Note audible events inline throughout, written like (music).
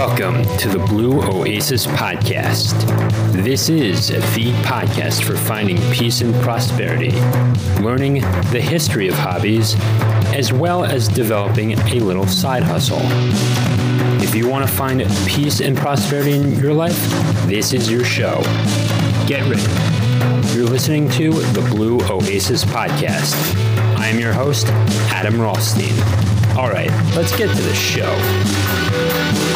Welcome to the Blue Oasis Podcast. This is the podcast for finding peace and prosperity, learning the history of hobbies, as well as developing a little side hustle. If you want to find peace and prosperity in your life, this is your show. Get ready. You're listening to the Blue Oasis Podcast. I am your host, Adam Rothstein. All right, let's get to the show.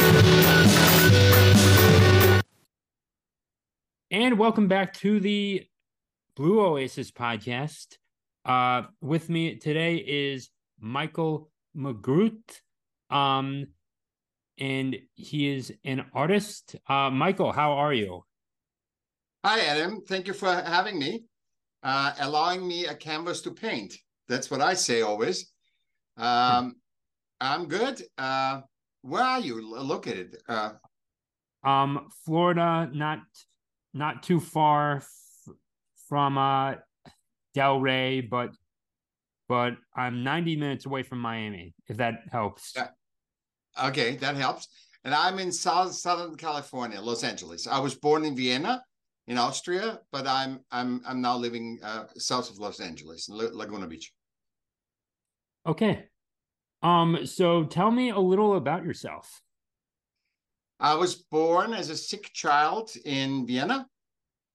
And welcome back to the Blue Oasis podcast. Uh, with me today is Michaell Magrutsche. Um, and he is an artist. Uh, Michaell, how are you? Hi, Adam. Thank you for having me, uh, allowing me a canvas to paint. That's what I say always. Um, I'm good. Uh, where are you located? Uh, um, Florida, not not too far f- from uh Delray, but but I'm 90 minutes away from Miami. If that helps. Yeah. Okay, that helps. And I'm in South Southern California, Los Angeles. I was born in Vienna, in Austria, but I'm I'm I'm now living uh, south of Los Angeles, in Laguna Beach. Okay. Um. So tell me a little about yourself. I was born as a sick child in Vienna.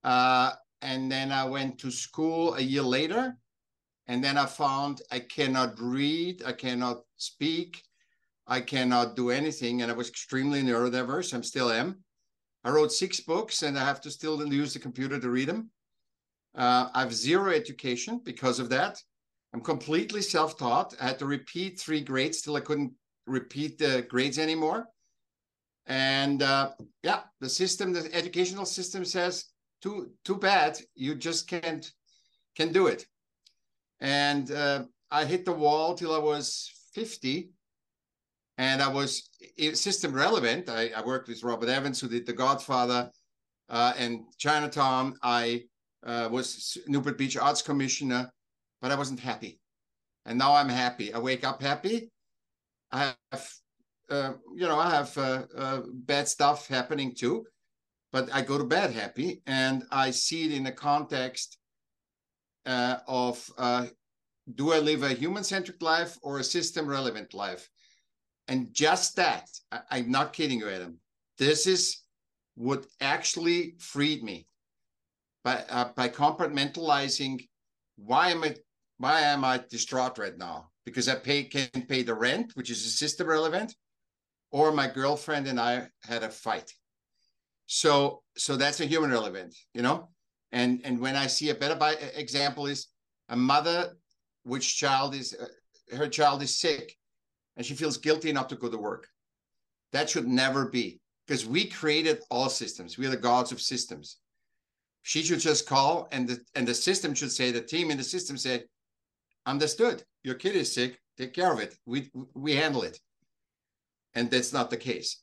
Uh, and then I went to school a year later. And then I found I cannot read, I cannot speak, I cannot do anything. And I was extremely neurodiverse. I still am. I wrote six books and I have to still use the computer to read them. Uh, I have zero education because of that. I'm completely self taught. I had to repeat three grades till I couldn't repeat the grades anymore. And uh, yeah, the system, the educational system says, too too bad, you just can't can do it. And uh, I hit the wall till I was 50, and I was system relevant. I, I worked with Robert Evans, who did The Godfather, uh, and Chinatown. I uh, was Newport Beach Arts Commissioner, but I wasn't happy. And now I'm happy. I wake up happy. I have uh, you know, I have uh, uh, bad stuff happening too, but I go to bed happy, and I see it in the context uh, of uh, do I live a human-centric life or a system-relevant life? And just that, I, am not kidding you, Adam. This is what actually freed me by by compartmentalizing. Why am I why am I distraught right now? Because I pay can pay the rent, which is a system relevant or my girlfriend and I had a fight. So so that's a human relevant, you know. And and when I see a better by, example is a mother which child is uh, her child is sick and she feels guilty not to go to work. That should never be because we created all systems. We are the gods of systems. She should just call and the and the system should say the team in the system said, understood. Your kid is sick. Take care of it. We we handle it. And that's not the case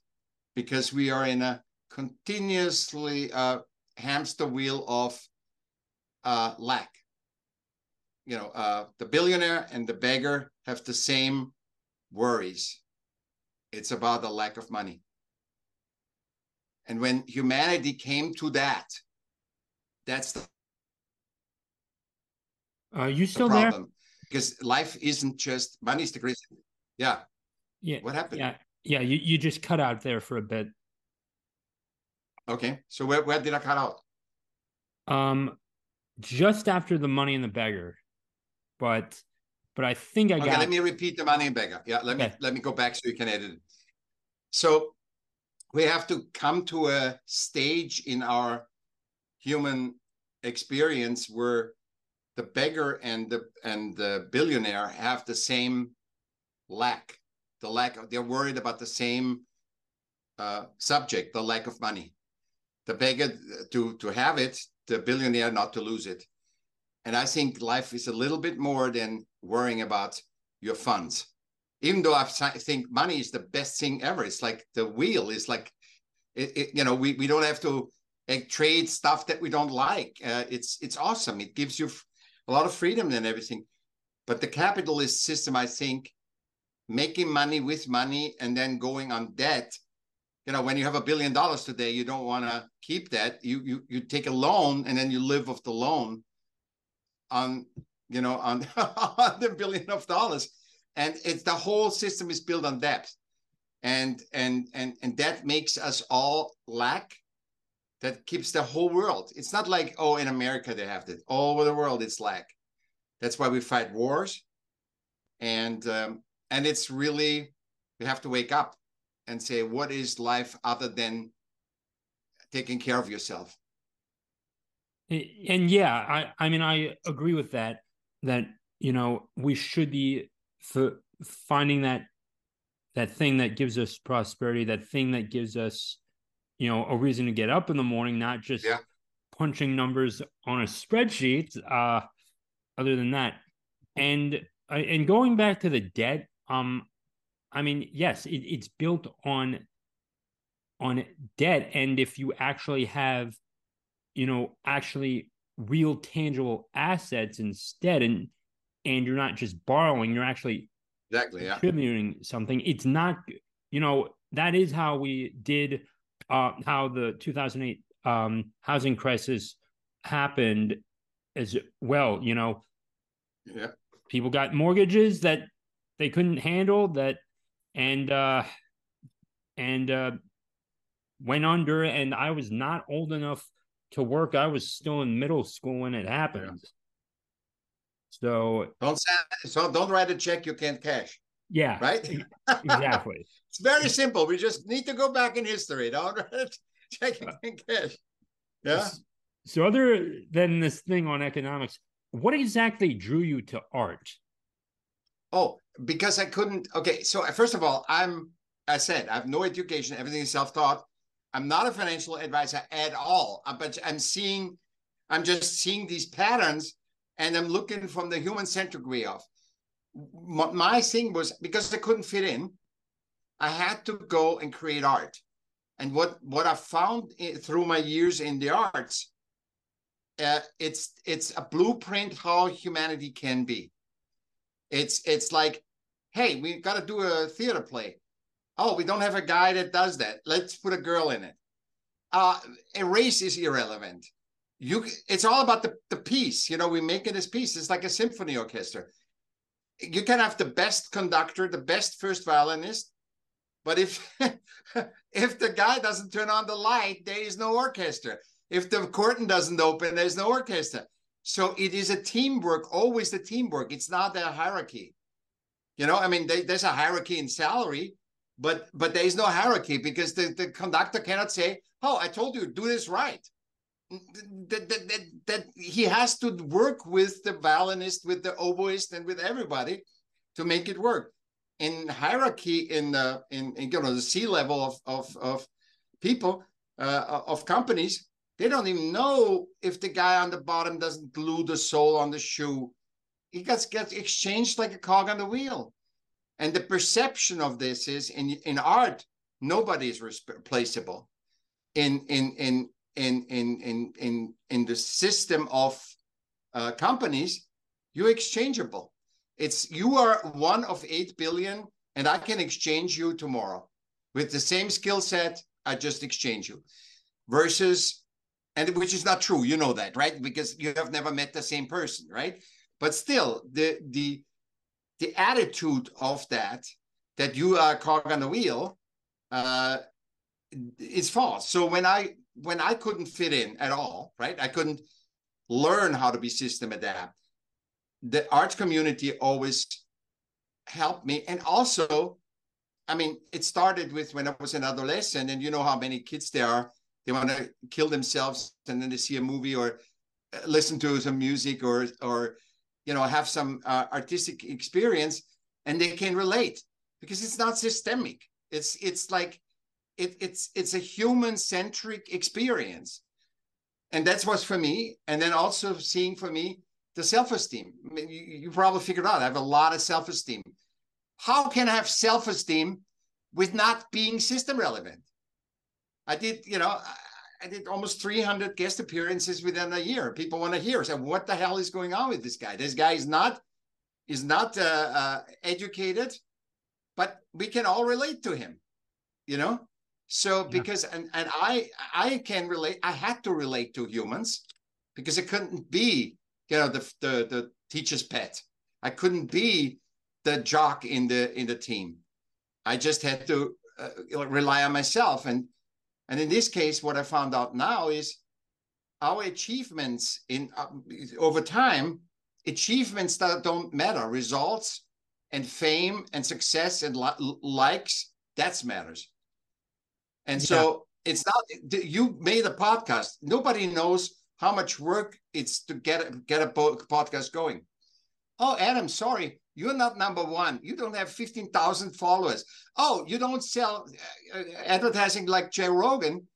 because we are in a continuously uh, hamster wheel of uh, lack. You know, uh, the billionaire and the beggar have the same worries. It's about the lack of money. And when humanity came to that, that's the are you still the there? Because life isn't just money is the greatest. Yeah. Yeah. What happened? Yeah. Yeah, you, you just cut out there for a bit. Okay. So where, where did I cut out? Um just after the money and the beggar. But but I think I got okay, got let me repeat the money and beggar. Yeah, let okay. me let me go back so you can edit it. So we have to come to a stage in our human experience where the beggar and the and the billionaire have the same lack the lack of, they're worried about the same uh, subject, the lack of money. The beggar to, to have it, the billionaire not to lose it. And I think life is a little bit more than worrying about your funds. Even though I think money is the best thing ever. It's like the wheel is like, it, it, you know, we, we don't have to like, trade stuff that we don't like. Uh, it's it's awesome. It gives you a lot of freedom and everything. But the capitalist system, I think, making money with money and then going on debt you know, when you have a billion dollars today, you don't want to keep that. You you you take a loan and then you live off the loan on you know on, (laughs) on the billion of dollars. And it's the whole system is built on debt. And and and and that makes us all lack that keeps the whole world. It's not like, oh, in America they have that. All over the world it's lack. That's why we fight wars. And um, and it's really we have to wake up and say, what is life other than taking care of yourself? And yeah, I, I mean, I agree with that, that, you know, we should be for finding that, that thing that gives us prosperity, that thing that gives us, you know, a reason to get up in the morning, not just yeah. punching numbers on a spreadsheet. Uh, other than that, and uh, and going back to the debt, um, I mean, yes, it, it's built on on debt, and if you actually have, you know, actually real tangible assets instead, and and you're not just borrowing, you're actually exactly yeah. contributing something. It's not, you know, that is how we did, uh, how the 2008 um, housing crisis happened as well. You know, yeah, people got mortgages that they couldn't handle that and uh and uh went under and I was not old enough to work. I was still in middle school when it happened. Yeah. So don't so don't write a check you can't cash. Yeah. Right? exactly. (laughs) it's very simple. We just need to go back in history. Don't write a check you can't cash. Yeah. So other than this thing on economics, what exactly drew you to art? Oh, because I couldn't. Okay, so uh, first of all, I'm. I said I have no education. Everything is self-taught. I'm not a financial advisor at all. Uh, but I'm seeing. I'm just seeing these patterns, and I'm looking from the human-centric way of. My thing was because I couldn't fit in. I had to go and create art, and what what I found through my years in the arts, uh, it's it's a blueprint how humanity can be it's it's like, hey, we got to do a theater play. Oh, we don't have a guy that does that. Let's put a girl in it. Uh, a race is irrelevant. You, it's all about the, the piece. You know, we make it as piece. It's like a symphony orchestra. You can have the best conductor, the best first violinist, but if (laughs) if the guy doesn't turn on the light, there is no orchestra. If the curtain doesn't open, there's no orchestra. So it is a teamwork, always the teamwork. It's not a hierarchy. You know, I mean, they, there's a hierarchy in salary, but but there is no hierarchy because the, the conductor cannot say, "Oh, I told you, do this right." That, that, that, that he has to work with the violinist, with the oboist, and with everybody to make it work. In hierarchy, in the in, in you know the C level of of of people uh, of companies, they don't even know if the guy on the bottom doesn't glue the sole on the shoe. He gets gets exchanged like a cog on the wheel. And the perception of this is in in art, nobody is replaceable. In in in in in in in in the system of uh, companies, you're exchangeable. It's you are one of eight billion, and I can exchange you tomorrow with the same skill set. I just exchange you, versus and which is not true you know that right because you have never met the same person right but still the the the attitude of that that you are cog on the wheel uh is false. So when i when i couldn't fit in at all right? I couldn't learn how to be system adapt. The arts community always helped me. And also i mean it started with when i was an adolescent and you know how many kids there are they want to kill themselves and then they see a movie or uh, listen to some music or or you know have some uh, artistic experience and they can relate because it's not systemic. It's it's like it, it's it's a human centric experience. And that's what's for me. And then also seeing for me the self-esteem. You, you probably figured out i have a lot of self-esteem. How can i have self-esteem with not being system relevant I did, you know, I did almost 300 guest appearances within a year. People want to hear. So what the hell is going on with this guy? This guy is not is not uh, uh, educated, but we can all relate to him. You know, So because yeah. and and I I can relate. I had to relate to humans because it couldn't be you know the the the teacher's pet. I couldn't be the jock in the in the team. I just had to uh, rely on myself and and in this case, what I found out now is our achievements in uh, over time, achievements that don't matter, results and fame and success and li- likes, that's matters. And yeah. so it's not you made a podcast. Nobody knows how much work it's to get get a podcast going. Oh, Adam, sorry, you're not number one. You don't have 15,000 followers. Oh, you don't sell uh, advertising like Joe Rogan.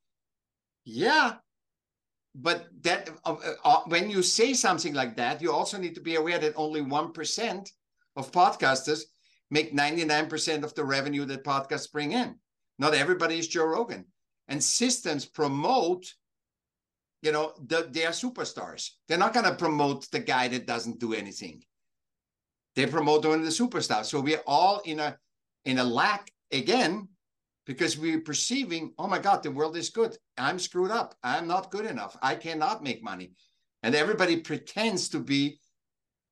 Yeah. But that uh, uh, when you say something like that, you also need to be aware that only 1% of podcasters make 99% of the revenue that podcasts bring in. Not everybody is Joe Rogan. And systems promote, you know, the, they are superstars. They're not going to promote the guy that doesn't do anything they promote of the superstars. So we're all in a in a lack again because we're perceiving, oh my God, the world is good. I'm screwed up. I'm not good enough. I cannot make money. And everybody pretends to be,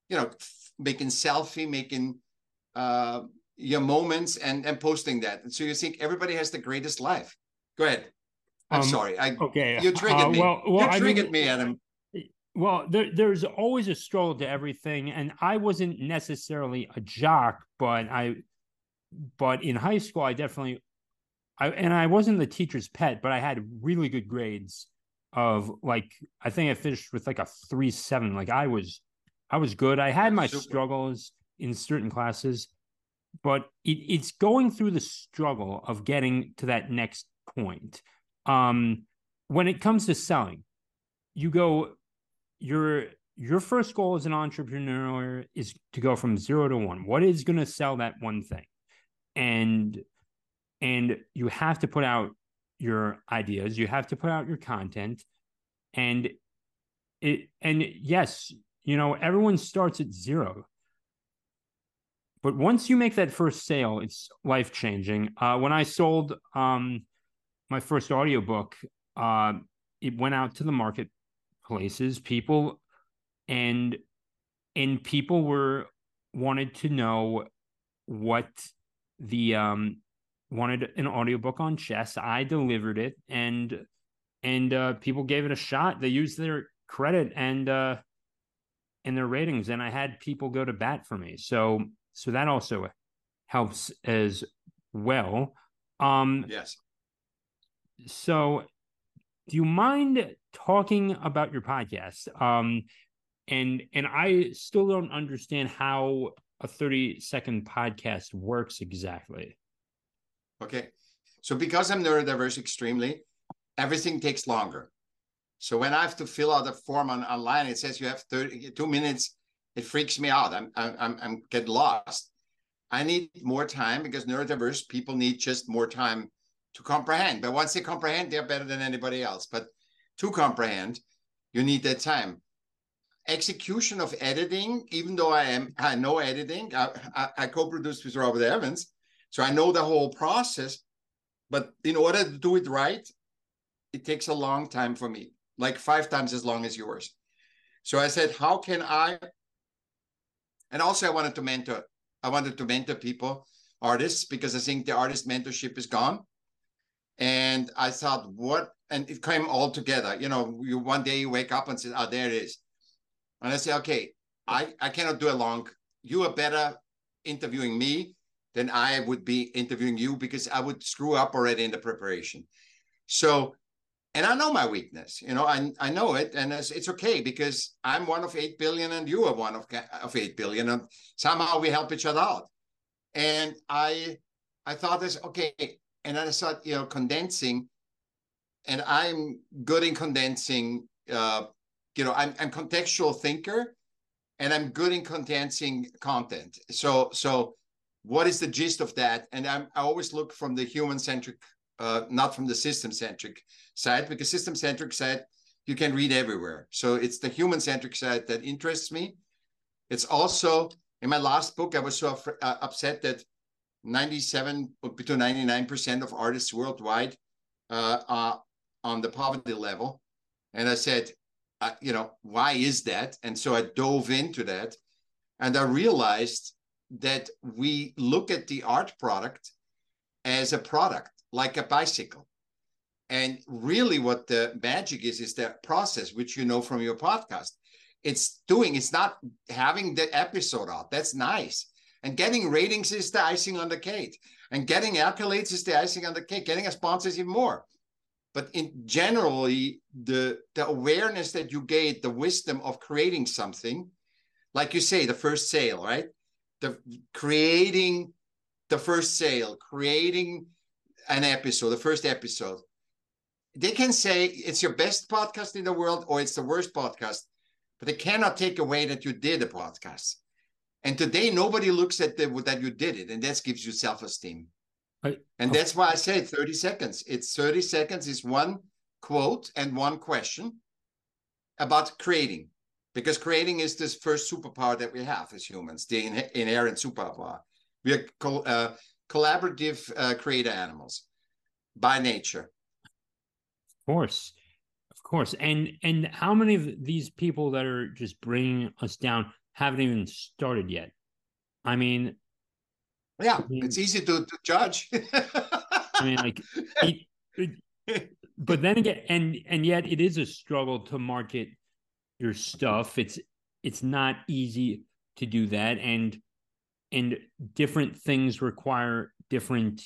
you know, making selfie, making uh, your moments and and posting that. And so you think everybody has the greatest life. Go ahead. I'm um, sorry. I okay. You triggered uh, me. Well, you triggered I mean, me, Adam. Well, there, there's always a struggle to everything, and I wasn't necessarily a jock, but I, but in high school, I definitely, I and I wasn't the teacher's pet, but I had really good grades. Of like, I think I finished with like a three seven. Like I was, I was good. I had my Super. struggles in certain classes, but it, it's going through the struggle of getting to that next point. Um, when it comes to selling, you go your your first goal as an entrepreneur is to go from zero to one. What is going to sell that one thing? And and you have to put out your ideas, you have to put out your content and it and yes, you know, everyone starts at zero. But once you make that first sale, it's life changing. Uh, when I sold um, my first audiobook, uh, it went out to the market places people and and people were wanted to know what the um wanted an audiobook on chess. I delivered it and and uh people gave it a shot. They used their credit and uh and their ratings and i had people go to bat for me. So so that also helps as well. Um yes. so do you mind talking about your podcast? Um, and and I still don't understand how a 30 second podcast works exactly. Okay. So because I'm neurodiverse extremely, everything takes longer. So when I have to fill out a form on online, it says you have 30 two minutes. It freaks me out. I'm I'm I'm get lost. I need more time because neurodiverse people need just more time to comprehend. But once they comprehend, they're better than anybody else. But to comprehend, you need that time. Execution of editing, even though I am I know editing, I, I, I co-produced with Robert Evans, so I know the whole process. But in order to do it right, it takes a long time for me, like five times as long as yours. So I said, how can I? And also, I wanted to mentor. I wanted to mentor people, artists, because I think the artist mentorship is gone. And I thought, what? And it came all together. You know, you one day you wake up and say, oh, there it is. And I say, okay, I, I cannot do a long. You are better interviewing me than I would be interviewing you because I would screw up already in the preparation. So, and I know my weakness, you know, I, I know it and it's, it's okay because I'm one of 8 billion and you are one of, of 8 billion and somehow we help each other out. And I, I thought this, okay, and then I started, you know, condensing, and I'm good in condensing. Uh, you know, I'm I'm contextual thinker, and I'm good in condensing content. So so, what is the gist of that? And I'm I always look from the human centric, uh, not from the system centric side, because system centric side you can read everywhere. So it's the human centric side that interests me. It's also in my last book, I was so uh, upset that 97 between 99% of artists worldwide uh, uh, on the poverty level. And I said, uh, you know, why is that? And so I dove into that and I realized that we look at the art product as a product, like a bicycle. And really, what the magic is, is the process, which you know from your podcast. It's doing, it's not having the episode out. That's nice. And getting ratings is the icing on the cake. And getting accolades is the icing on the cake. Getting a sponsor is even more. But in generally, the the awareness that you get, the wisdom of creating something, like you say, the first sale, right? The creating the first sale, creating an episode, the first episode. They can say it's your best podcast in the world or it's the worst podcast, but they cannot take away that you did a podcast. And today, nobody looks at the, that you did it, and that gives you self And that's why I say 30 seconds. It's 30 seconds is one quote and one question about creating, because creating is this first superpower that we have as humans, the inherent superpower. We are co- uh, collaborative uh, creator animals by nature. Of course, of course. And and how many of these people that are just bringing us down haven't even started yet? I mean, yeah, I mean, it's easy to, to judge. (laughs) I mean, like, it, it, but then again, and and yet it is a struggle to market your stuff. It's it's not easy to do that, and and different things require different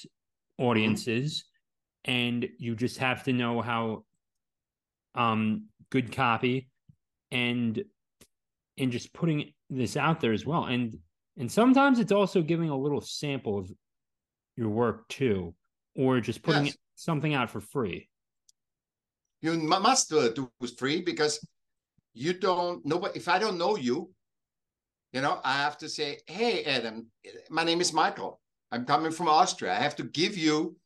audiences, and you just have to know how um good copy and and just putting this out there as well and and sometimes it's also giving a little sample of your work too, or just putting yes. something out for free. You must do it free because you don't know. If I don't know you, you know, I have to say, "Hey, Adam, my name is Michaell. I'm coming from Austria. I have to give you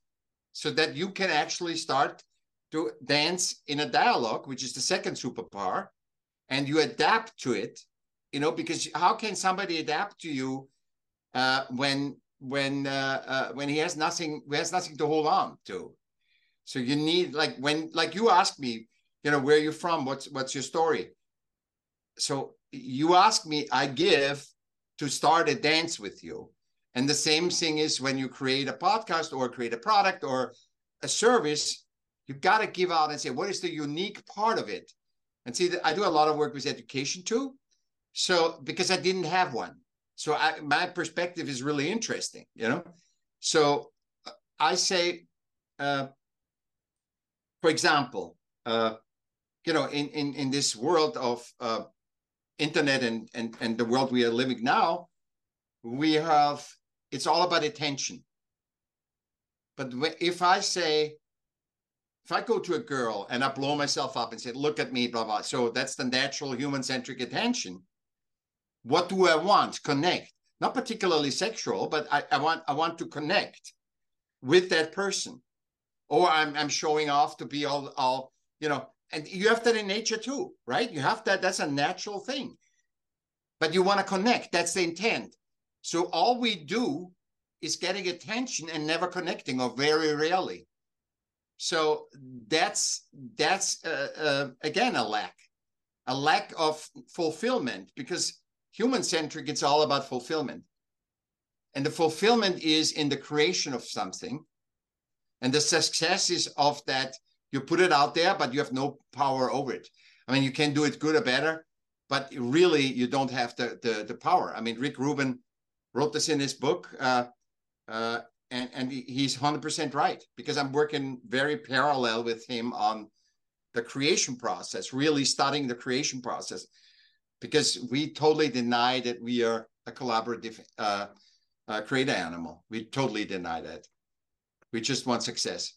so that you can actually start to dance in a dialogue, which is the second superpower, and you adapt to it you know because how can somebody adapt to you uh, when when uh, uh, when he has nothing he has nothing to hold on to? So you need like when like you ask me you know where are you from what's what's your story? So you ask me i give to start a dance with you. And the same thing is when you create a podcast or create a product or a service you got to give out and say what is the unique part of it? And see that i do a lot of work with education too so because I didn't have one, so I, my perspective is really interesting, you know. So I say, uh, for example, uh, you know, in in in this world of uh, internet and and and the world we are living now, we have it's all about attention. But if I say, if I go to a girl and I blow myself up and say, "Look at me," blah blah, so that's the natural human centric attention what do I want? Connect. Not particularly sexual, but I, I want I want to connect with that person. Or I'm I'm showing off to be all all, you know, and you have that in nature too, right? You have that, that's a natural thing. But you want to connect. That's the intent. So all we do is getting attention and never connecting, or very rarely. So that's that's uh, uh, again a lack, a lack of fulfillment because human centric, it's all about fulfillment. And the fulfillment is in the creation of something. And the success is of that you put it out there, but you have no power over it. I mean, you can do it good or better, but really you don't have the the, the power. I mean, Rick Rubin wrote this in his book, uh, uh, and and he's hundred percent right because I'm working very parallel with him on the creation process, really studying the creation process because we totally deny that we are a collaborative uh, uh, creator animal. We totally deny that. We just want success.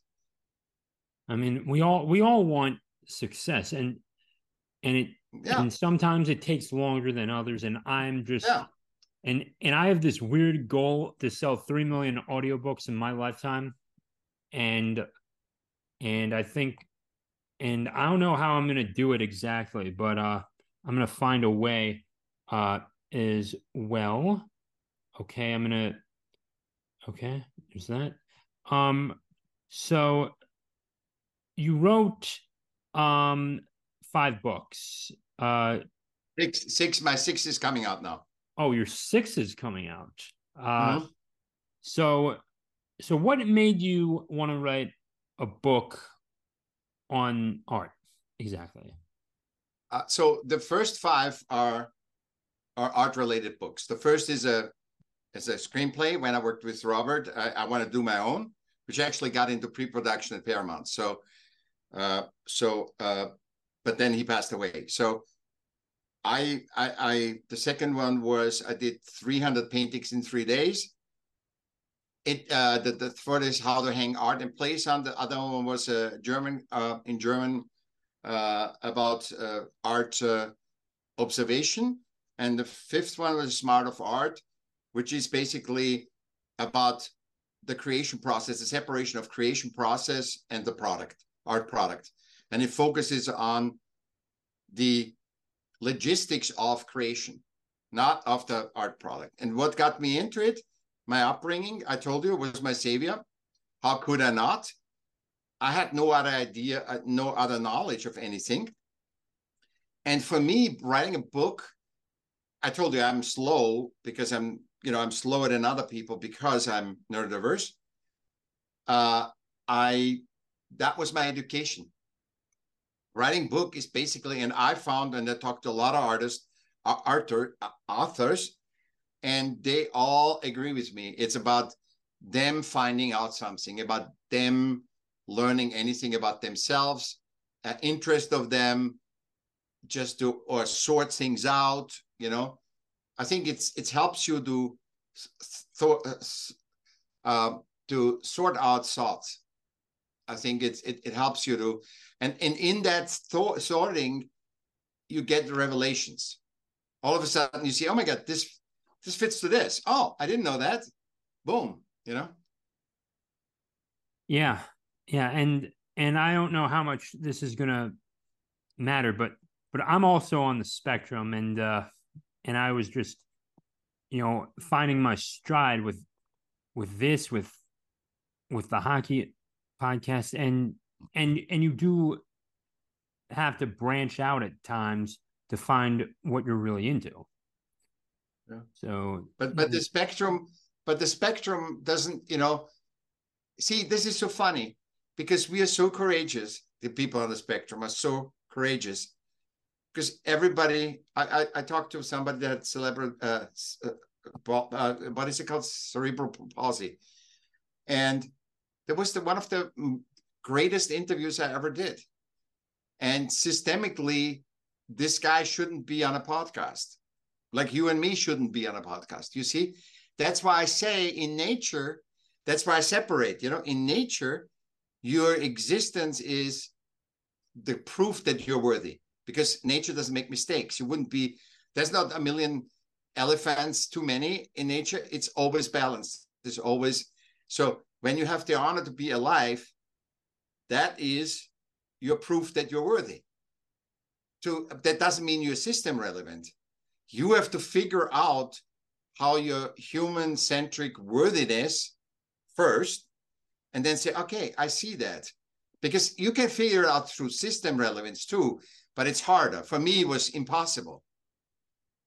I mean, we all we all want success, and and it yeah. and sometimes it takes longer than others. And I'm just yeah. and and I have this weird goal to sell three million audiobooks in my lifetime, and and I think and I don't know how I'm going to do it exactly, but uh I'm going to find a way uh, as well. Okay, I'm going to, okay, there's that. Um, so you wrote um five books. Uh six six my six is coming out now. Oh, your six is coming out. Uh mm-hmm. so so what made you want to write a book on art exactly? Uh, so the first five are are art related books. The first is a is a screenplay. When I worked with Robert, I, I want to do my own, which actually got into pre production at Paramount. So, uh, so uh, but then he passed away. So. I, I, I, the second one was I did 300 paintings in three days. It, uh, the, the third is how to hang art in place on. The other one was a German, uh, in German, about uh, art uh, observation. And the fifth one was Smart of Art, which is basically about the creation process, the separation of creation process and the product, art product. And it focuses on the logistics of creation, not of the art product. And what got me into it, my upbringing, I told you, was my savior. How could I not? I had no other idea, uh, no other knowledge of anything. And for me, writing a book I told you I'm slow because I'm, you know, I'm slower than other people because I'm neurodiverse. Uh, I that was my education. Writing book is basically, and I found, and I talked to a lot of artists, uh, author, uh, authors, and they all agree with me. It's about them finding out something, about them learning anything about themselves, uh, interest of them, just to or sort things out you know? I think it's it helps you to th- uh, to sort out thoughts. I think it's it, it helps you to and, and in that th- sorting you get the revelations. All of a sudden you see oh my god this this fits to this. Oh i didn't know that. Boom you know? Yeah yeah and and i don't know how much this is gonna matter but but I'm also on the spectrum and uh and I was just you know finding my stride with with this with with the hockey podcast and and and you do have to branch out at times to find what you're really into. Yeah. So but but the spectrum but the spectrum doesn't, you know, see this is so funny because we are so courageous. The people on the spectrum are so courageous. Because everybody I, I, I talked to somebody that cerebral uh, uh, uh, what is it called? Cerebral palsy. And that was the one of the greatest interviews i ever did. And systemically this guy shouldn't be on a podcast. Like you and me shouldn't be on a podcast you see? That's why i say in nature that's why i separate you know? In nature your existence is the proof that you're worthy because nature doesn't make mistakes. You wouldn't be, there's not a million elephants too many in nature. It's always balanced. There's always, so when you have the honor to be alive, that is your proof that you're worthy. So that doesn't mean you're system relevant. You have to figure out how your human centric worthiness first, and then say, okay, I see that. Because you can figure it out through system relevance too but it's harder. For me, it was impossible.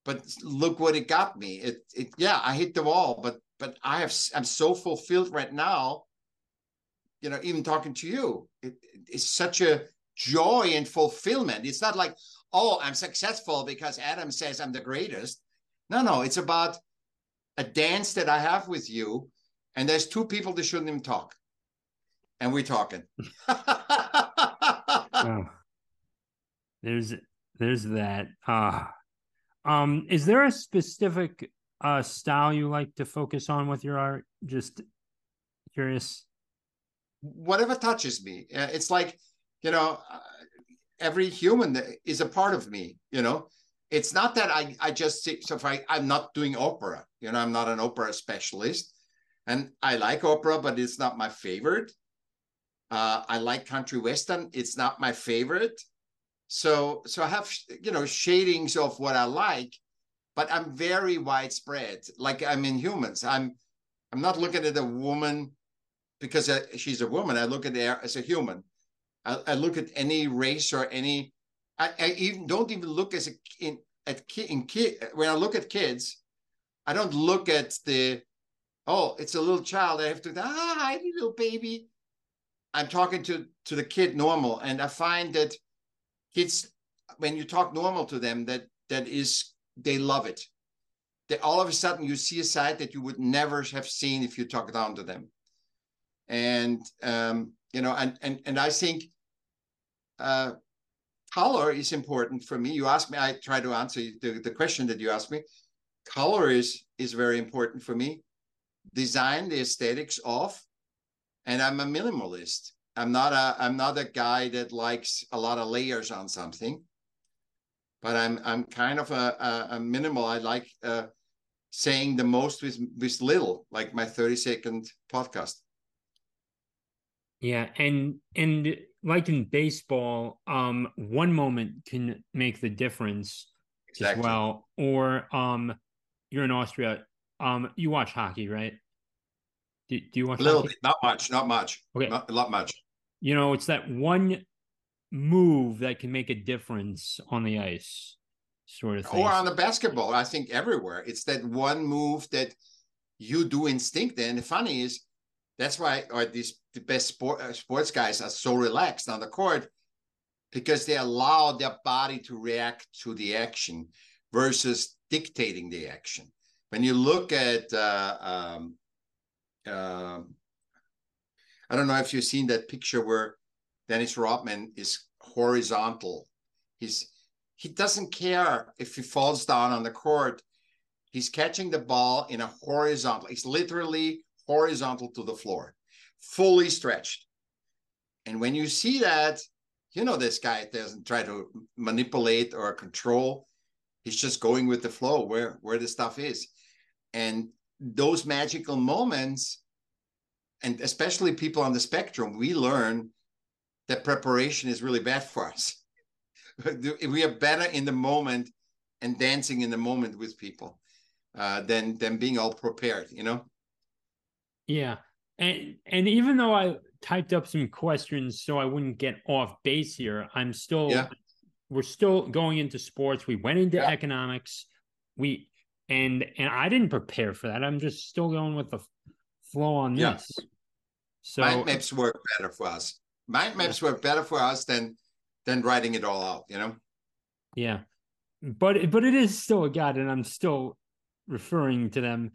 But look what it got me. It, it yeah, I hit the wall, but but I have I'm so fulfilled right now. You know, even talking to you, it, it's such a joy and fulfillment. It's not like, oh, I'm successful because Adam says I'm the greatest. No, no, it's about a dance that I have with you, and there's two people that shouldn't even talk, and we're talking. (laughs) wow. There's there's that. Uh um is there a specific uh style you like to focus on with your art? Just curious. Whatever touches me. It's like, you know, uh, every human is a part of me, you know. It's not that I I just so if I I'm not doing opera, you know, I'm not an opera specialist. And I like opera, but it's not my favorite. Uh, I like country western. It's not my favorite. So so I have you know shadings of what I like, but I'm very widespread. Like I'm in humans. I'm I'm not looking at a woman because she's a woman. I look at her as a human. I, I look at any race or any. I, I, even don't even look as a in at kid in kid when I look at kids, I don't look at the oh it's a little child. I have to ah hi little baby. I'm talking to to the kid normal, and I find that kids when you talk normal to them that that is they love it. That all of a sudden you see a side that you would never have seen if you talk down to them, and um, you know, and and and I think uh, color is important for me. You ask me, I try to answer the, the question that you asked me. Color is is very important for me. Design the aesthetics of, and I'm a minimalist. I'm not a I'm not a guy that likes a lot of layers on something. But I'm I'm kind of a, a, a minimal. I like uh, saying the most with with little, like my 30 second podcast. Yeah, and and like in baseball, um, one moment can make the difference exactly. as well. Or um, you're in Austria. Um, you watch hockey, right? Do, do you watch a little bit, not much, not much. Okay, not, not much. You know, it's that one move that can make a difference on the ice, sort of thing. Or on the basketball, I think everywhere. It's that one move that you do instinct. And the funny is, that's why or these the best sport, uh, sports guys are so relaxed on the court because they allow their body to react to the action versus dictating the action. When you look at, uh, um, uh, I don't know if you've seen that picture where Dennis Rodman is horizontal. He's he doesn't care if he falls down on the court. He's catching the ball in a horizontal. He's literally horizontal to the floor, fully stretched. And when you see that, you know this guy doesn't try to manipulate or control. He's just going with the flow where where the stuff is. And those magical moments, and especially people on the spectrum, we learn that preparation is really bad for us. (laughs) we are better in the moment and dancing in the moment with people uh, than than being all prepared, you know. Yeah. And and even though I typed up some questions so I wouldn't get off base here, I'm still yeah. we're still going into sports. We went into yeah. economics. We and and I didn't prepare for that. I'm just still going with the flow on yeah. this. So mind maps work better for us. Mind maps work better for us than than writing it all out, you know? Yeah. But but it is still a guide, and I'm still referring to them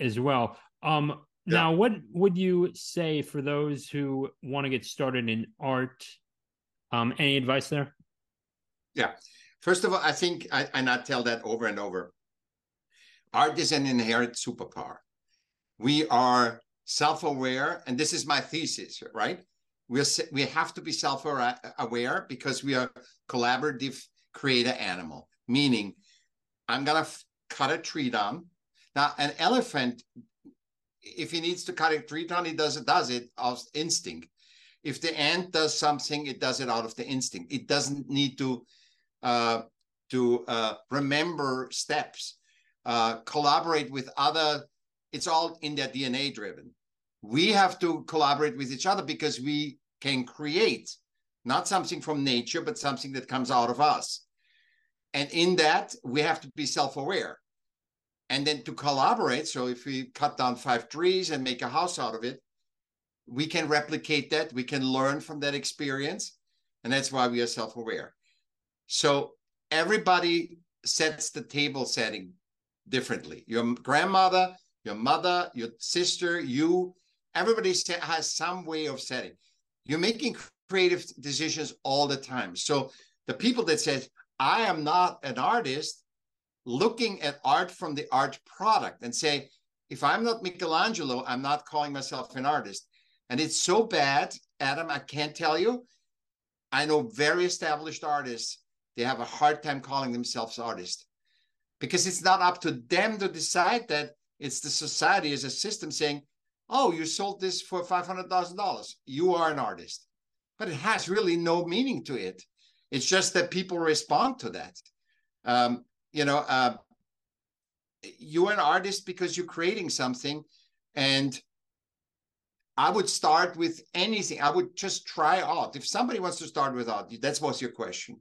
as well. Um yeah. Now, what would you say for those who want to get started in art? Um, any advice there? Yeah. First of all, I think I, I not tell that over and over. Art is an inherent superpower. We are self-aware, and this is my thesis, right? We're we have to be self-aware because we are collaborative creator animal. Meaning, I'm gonna f- cut a tree down. Now, an elephant if he needs to cut a tree down, he does it, does it out of instinct. If the ant does something, it does it out of the instinct. It doesn't need to uh, to uh, remember steps, uh, collaborate with other. It's all in their DNA driven. We have to collaborate with each other because we can create not something from nature, but something that comes out of us. And in that, we have to be self aware and then to collaborate. So if we cut down five trees and make a house out of it, we can replicate that. We can learn from that experience. And that's why we are self aware. So everybody sets the table setting differently. Your grandmother, your mother, your sister, you, everybody has some way of setting. You're making creative decisions all the time. So the people that said, I am not an artist, looking at art from the art product and say, if I'm not Michelangelo, I'm not calling myself an artist. And it's so bad, Adam, I can't tell you. I know very established artists, they have a hard time calling themselves artists because it's not up to them to decide that. It's the society as a system saying, oh, you sold this for $500,000. You are an artist. But it has really no meaning to it. It's just that people respond to that. Um, you know, uh, you're an artist because you're creating something, and I would start with anything. I would just try out. If somebody wants to start with art, that was your question.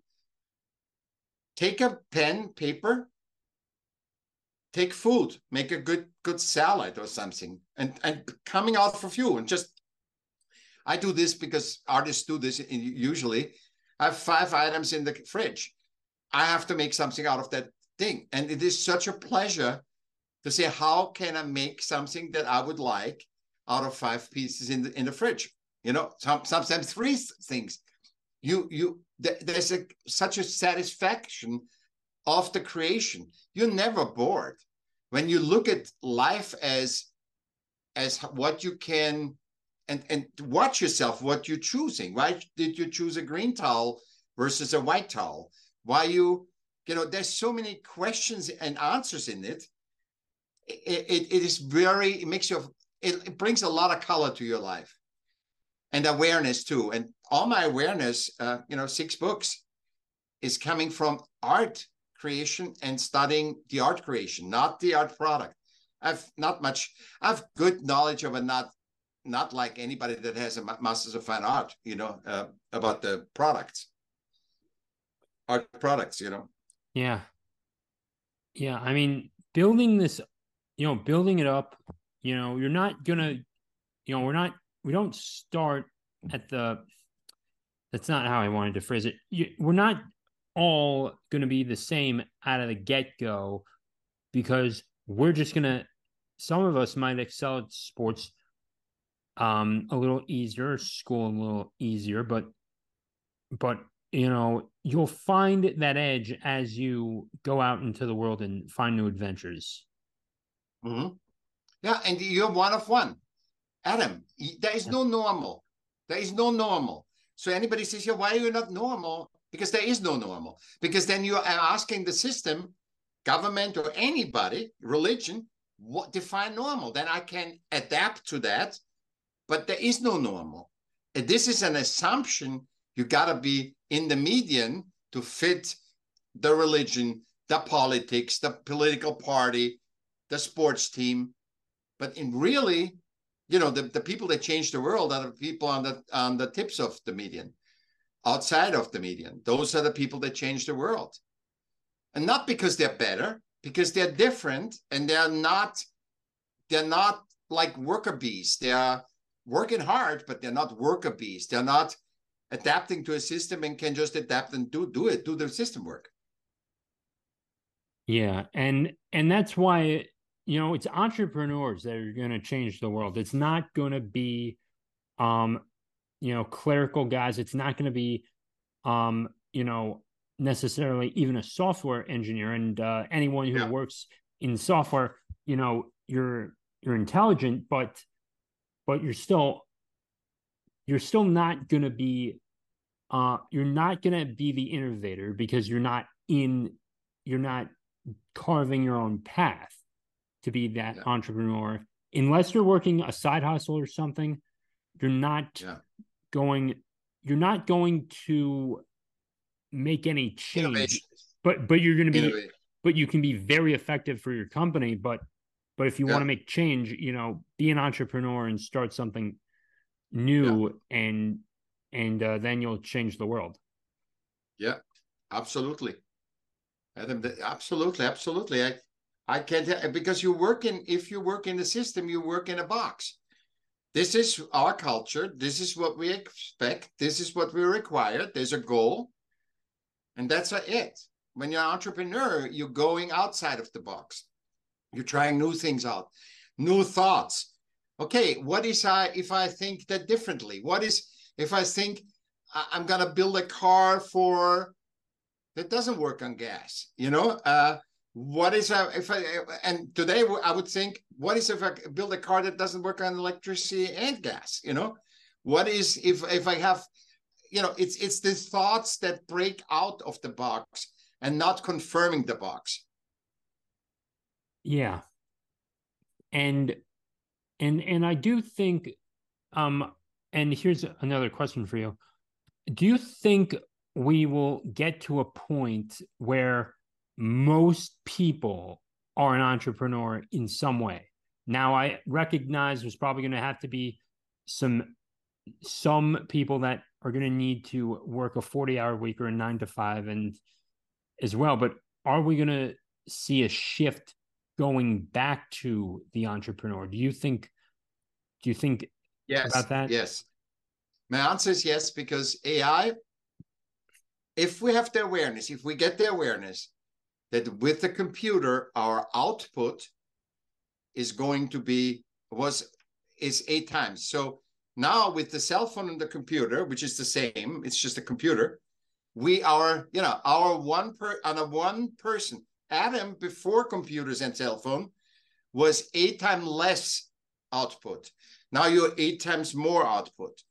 Take a pen, paper, take food, make a good good salad or something, and and coming out for you and just. I do this because artists do this usually. I have five items in the fridge. I have to make something out of that thing, and it is such a pleasure to say how can I make something that I would like out of five pieces in the in the fridge. You know, some, sometimes three things. You you there's a such a satisfaction of the creation. You're never bored when you look at life as as what you can and and watch yourself what you're choosing. Why did you choose a green towel versus a white towel? Why you you know there's so many questions and answers in it. It, it, it is very it makes you it, it, brings a lot of color to your life and awareness too. And all my awareness, uh, you know, six books is coming from art creation and studying the art creation, not the art product. I've not much. I've good knowledge of it, not not like anybody that has a master's of fine art, you know, uh, about the products, art products, you know. Yeah, yeah. I mean, building this, you know, building it up you know, you're not gonna, you know, we're not, we don't start at the. That's not how I wanted to phrase it. You, we're not all going to be the same out of the get go because we're just going to some of us might excel at sports um a little easier school a little easier but but you know you'll find that edge as you go out into the world and find new adventures mm-hmm. Yeah, and you're one of one. Adam, there is no normal. There is no normal. So anybody says, yeah, why are you not normal? Because there is no normal. Because then you are asking the system, government or anybody, religion, what define normal. Then I can adapt to that. But there is no normal. And this is an assumption. You gotta be in the median to fit the religion, the politics, the political party, the sports team, but in really, you know, the, the people that change the world are the people on the on the tips of the median, outside of the median. Those are the people that change the world. And not because they're better, because they're different and they're not, they're not like worker bees. They are working hard, but they're not worker bees. They're not adapting to a system and can just adapt and do do it, do the system work. Yeah, and and that's why you know, it's entrepreneurs that are going to change the world. It's not going to be, um, you know, clerical guys. It's not going to be, um, you know, necessarily even a software engineer. And uh, anyone who yeah. works in software, you know, you're you're intelligent, but but you're still you're still not going to be uh, you're not going to be the innovator because you're not in you're not carving your own path to be that yeah. entrepreneur. Unless you're working a side hustle or something, you're not yeah. Going you're not going to make any change. Innovation. But but you're going to be Innovation. but you can be very effective for your company, but but if you yeah. want to make change, you know, be an entrepreneur and start something new and and uh, then you'll change the world. Yeah, absolutely. Adam, absolutely, absolutely. I I can't because you work in if you work in the system, you work in a box. This is our culture. This is what we expect. This is what we require. There's a goal, and that's it. When you're an entrepreneur, you're going outside of the box. You're trying new things out, new thoughts. Okay, what is I if I think that differently? What is if I think I'm gonna build a car for that doesn't work on gas? You know, uh, what is a, if I and today I would think what is if I build a car that doesn't work on electricity and gas you know? What is if if I have you know it's it's the thoughts that break out of the box and not confirming the box. Yeah. And and and I do think um and here's another question for you. Do you think we will get to a point where most people are an entrepreneur in some way. Now, I recognize there's probably going to have to be some some people that are going to need to work a 40 hour week or a 9 to 5 and as well but are we going to see a shift going back to the entrepreneur? Do you think do you think yes about that? yes. My answer is yes because ai if we have the awareness if we get the awareness that with the computer our output is going to be was is eight times. So now with the cell phone and the computer which is the same it's just a computer we are you know our one per on a one person adam before computers and cell phone was eight times less output. Now you're eight times more output.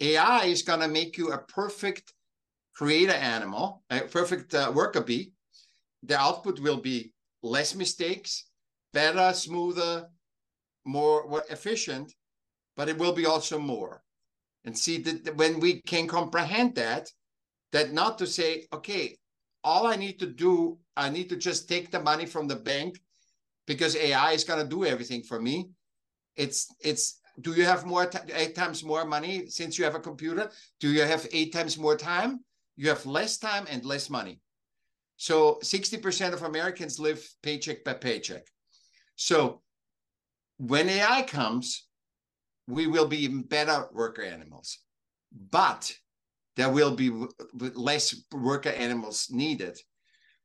Ai is going to make you a perfect creator animal a perfect uh, worker bee the output will be less mistakes better smoother more, efficient but it will be also more and see that when we can comprehend that that not to say, okay, all I need to do, I need to just take the money from the bank because AI is going to do everything for me. It's it's do you have more eight times more money since you have a computer? Do you have eight times more time? You have less time and less money. So 60% of Americans live paycheck by paycheck. So when AI comes, we will be even better worker animals. But there will be less worker animals needed.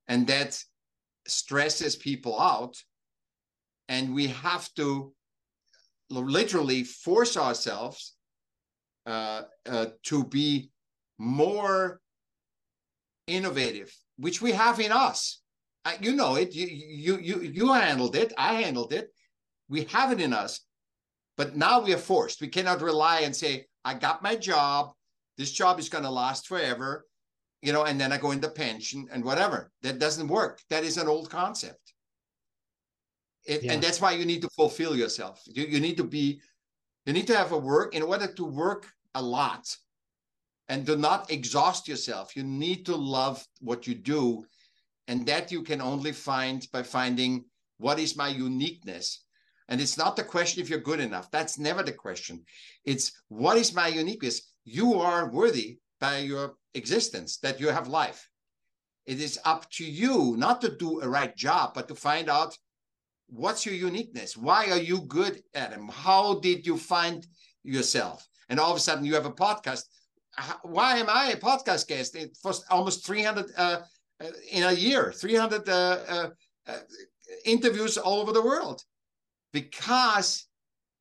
And that stresses people out. And we have to literally force ourselves uh, uh, to be more innovative, which we have in us. Uh, you know it. You, you you you handled it. I handled it. We have it in us, but now we are forced. We cannot rely and say, "I got my job this job is going to last forever, you know, and then I go into pension and whatever. That doesn't work. That is an old concept. It, yeah. And that's why you need to fulfill yourself. You, you need to be, you need to have a work in order to work a lot and do not exhaust yourself. You need to love what you do. And that you can only find by finding what is my uniqueness. And it's not the question if you're good enough. That's never the question. It's what is my uniqueness? you are worthy by your existence, that you have life. It is up to you not to do a right job, but to find out what's your uniqueness. Why are you good at it? How did you find yourself? And all of a sudden, you have a podcast. Why am I a podcast guest It was almost 300 uh, uh, in a year, 300 uh, uh, uh, interviews all over the world? Because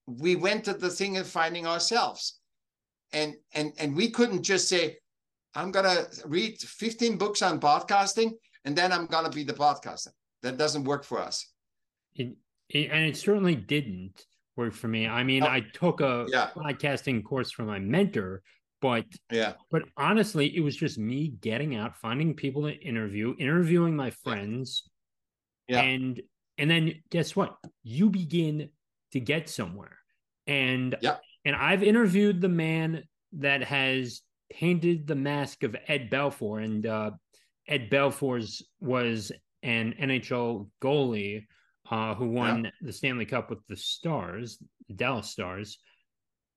we went to the thing of finding ourselves. And and and we couldn't just say i'm going to read 15 books on podcasting and then i'm going to be the podcaster. That doesn't work for us. It, it, and it certainly didn't work for me. I mean oh, i took a yeah. podcasting course from my mentor but yeah. but honestly it was just me getting out finding people to interview interviewing my friends. Yeah. and and then guess what? You begin to get somewhere. And yeah. and I've interviewed the man that has painted the mask of Ed Belfour, and uh, Ed Belfour's was an NHL goalie uh, who won yeah. the Stanley Cup with the Stars, the Dallas Stars,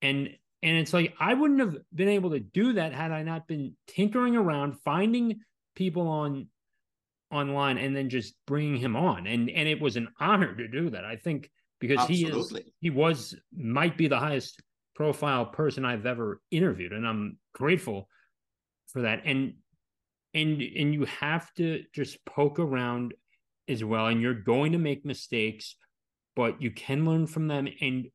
and and it's like I wouldn't have been able to do that had I not been tinkering around, finding people on online, and then just bringing him on, and and it was an honor to do that. I think because Absolutely. he is he was might be the highest profile person I've ever interviewed, and I'm grateful for that. And and and you have to just poke around as well, and you're going to make mistakes, but you can learn from them, and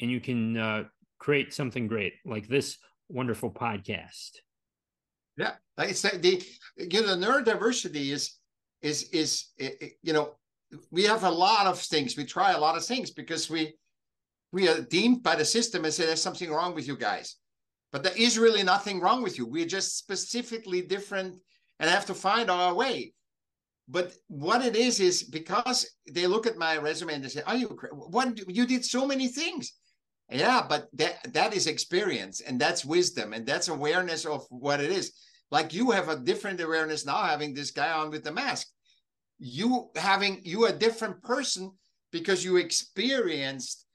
and you can uh, create something great like this wonderful podcast. Yeah, like I said, the you know the neurodiversity is is is you know we have a lot of things. We try a lot of things because we we are deemed by the system and say there's something wrong with you guys. But there is really nothing wrong with you. We're just specifically different and have to find our way. But what it is is because they look at my resume and they say, "Are you what you did so many things?" Yeah, but that that is experience and that's wisdom and that's awareness of what it is. Like you have a different awareness now, having this guy on with the mask. You having you a different person because you experienced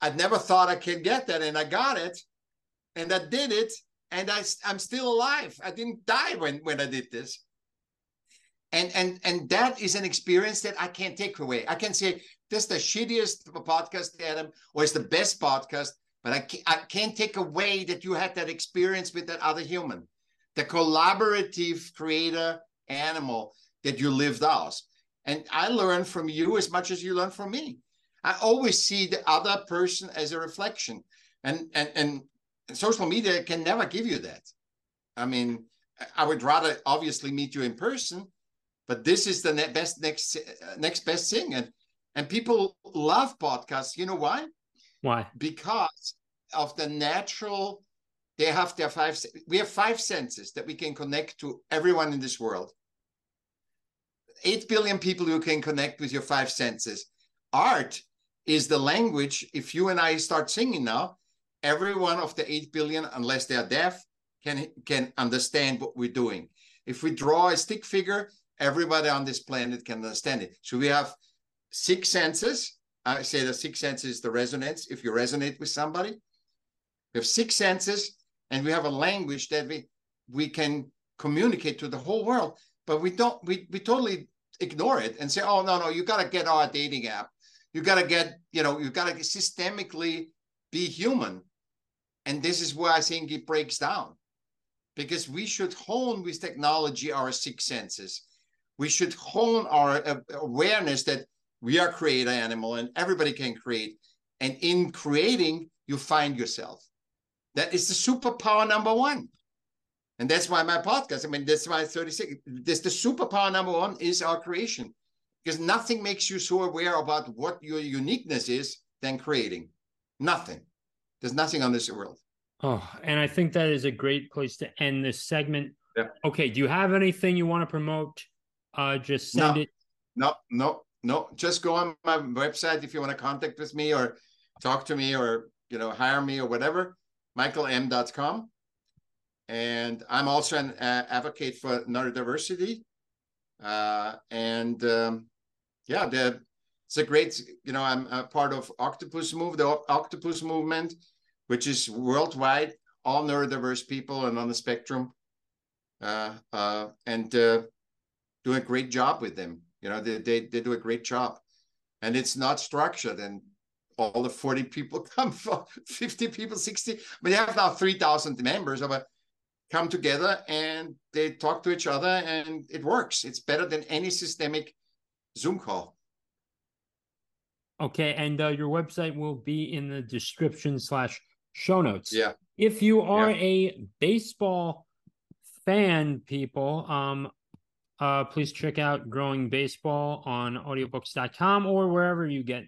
I'd never thought I could get that, and I got it, and I did it, and I, I'm still alive. I didn't die when when I did this. And and and that is an experience that I can't take away. I can say this is the shittiest podcast, Adam, or it's the best podcast, but I can't, I can't take away that you had that experience with that other human, the collaborative creator animal that you lived out. And I learn from you as much as you learn from me. I always see the other person as a reflection. And and and social media can never give you that. I mean, I would rather obviously meet you in person, but this is the best next uh, next best thing. And and people love podcasts. You know why? Why? Because of the natural. They have their five. We have five senses that we can connect to everyone in this world. 8 billion people you can connect with your five senses. Art is the language. If you and I start singing now, every one of the 8 billion, unless they are deaf, can, can understand what we're doing. If we draw a stick figure, everybody on this planet can understand it. So we have six senses. I say the six senses is the resonance. If you resonate with somebody, we have six senses, and we have a language that we we can communicate to the whole world but we don't we we totally ignore it and say oh no no you got to get our dating app you got to get you know you got to systemically be human and this is where i think it breaks down because we should hone with technology our six senses we should hone our awareness that we are creator animal and everybody can create and in creating you find yourself that is the superpower number one and that's why my podcast, I mean, that's why 36. This the superpower number one is our creation. Because nothing makes you so aware about what your uniqueness is than creating. Nothing. There's nothing on this world. Oh, and I think that is a great place to end this segment. Yeah. Okay. Do you have anything you want to promote? Uh just send no, it. No, no, no. Just go on my website if you want to contact with me or talk to me or you know hire me or whatever. MichaellM.com and I'm also an uh, advocate for neurodiversity. Uh, and um, yeah, the, it's a great, you know, I'm a part of Octopus Move, the Octopus Movement, which is worldwide, all neurodiverse people and on the spectrum, uh, uh, and uh, doing a great job with them. You know, they, they, they do a great job. And it's not structured and all the 40 people (laughs) come from 50 people, 60. I mean, they have now 3,000 members, but come together and they talk to each other and it works. It's better than any systemic Zoom call. Okay, and uh, your website will be in the description slash show notes. Yeah. If you are yeah. a baseball fan, people, um, uh, please check out Growing Baseball on audiobooks.com or wherever you get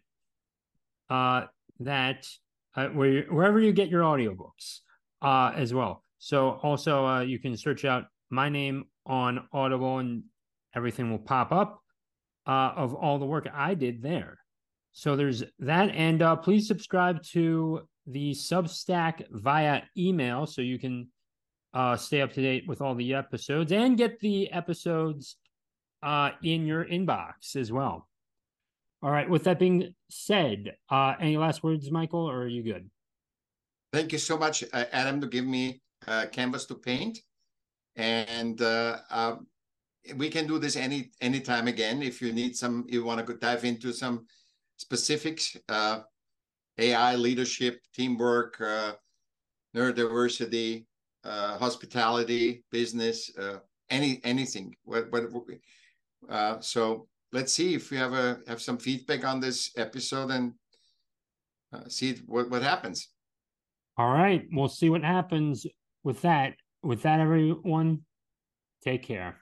uh, that, uh, where, wherever you get your audiobooks uh, as well. So also uh, you can search out my name on Audible and everything will pop up uh, of all the work I did there. So there's that. And uh, please subscribe to the Substack via email so you can uh, stay up to date with all the episodes and get the episodes uh, in your inbox as well. All right. With that being said, uh, any last words, Michaell, or are you good? Thank you so much, uh, Adam, to give me uh, canvas to paint. And uh, um, we can do this any anytime again if you need some, you want to dive into some specifics, uh, AI leadership, teamwork, uh, neurodiversity, uh, hospitality, business, uh, any anything. What, what, uh, so let's see if we have a have some feedback on this episode and uh, see what what happens. All right, we'll see what happens with that, with that, everyone, take care.